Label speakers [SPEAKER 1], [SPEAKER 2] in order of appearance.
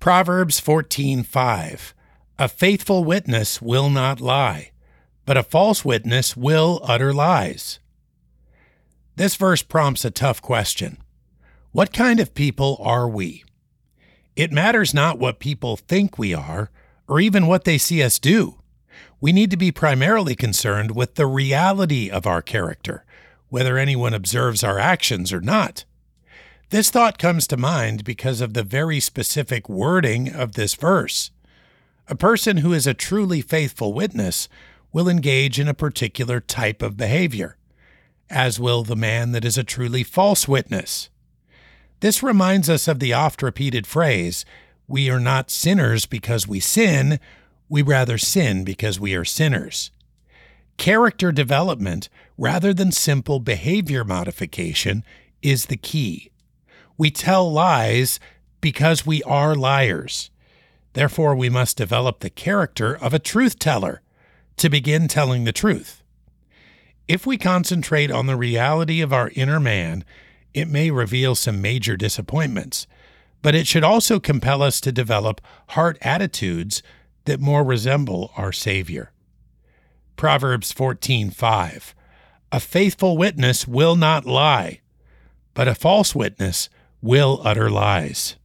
[SPEAKER 1] Proverbs 14:5 A faithful witness will not lie, but a false witness will utter lies. This verse prompts a tough question. What kind of people are we? It matters not what people think we are, or even what they see us do. We need to be primarily concerned with the reality of our character, whether anyone observes our actions or not. This thought comes to mind because of the very specific wording of this verse. A person who is a truly faithful witness will engage in a particular type of behavior, as will the man that is a truly false witness. This reminds us of the oft repeated phrase, We are not sinners because we sin, we rather sin because we are sinners. Character development, rather than simple behavior modification, is the key. We tell lies because we are liars. Therefore, we must develop the character of a truth teller to begin telling the truth. If we concentrate on the reality of our inner man, it may reveal some major disappointments, but it should also compel us to develop heart attitudes that more resemble our Savior. Proverbs 14:5 A faithful witness will not lie, but a false witness will utter lies.